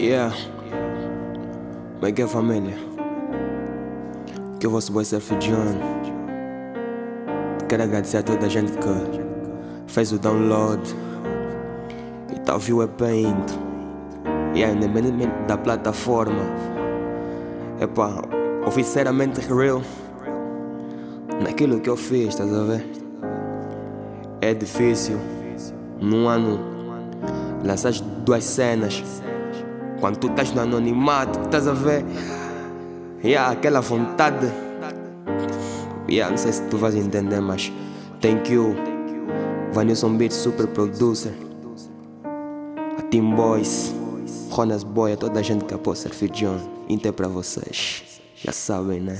Yeah. Como é família? Que eu vosso boy Surf John. Quero agradecer a toda a gente que fez o download e tá ouvindo o EP indo. Yeah, independentemente da plataforma. Epá, oficialmente real. Naquilo que eu fiz, estás a ver? É difícil. Num ano lançar duas cenas. Quando tu estás no anonimato, estás a ver? Yeah, aquela vontade. Yeah, não sei se tu vais entender, mas thank you. Vanilson Beat, super producer. A Team Boys, Ronas Boy, a toda a gente que apoia Surf John. Inter pra vocês. Já sabem, né?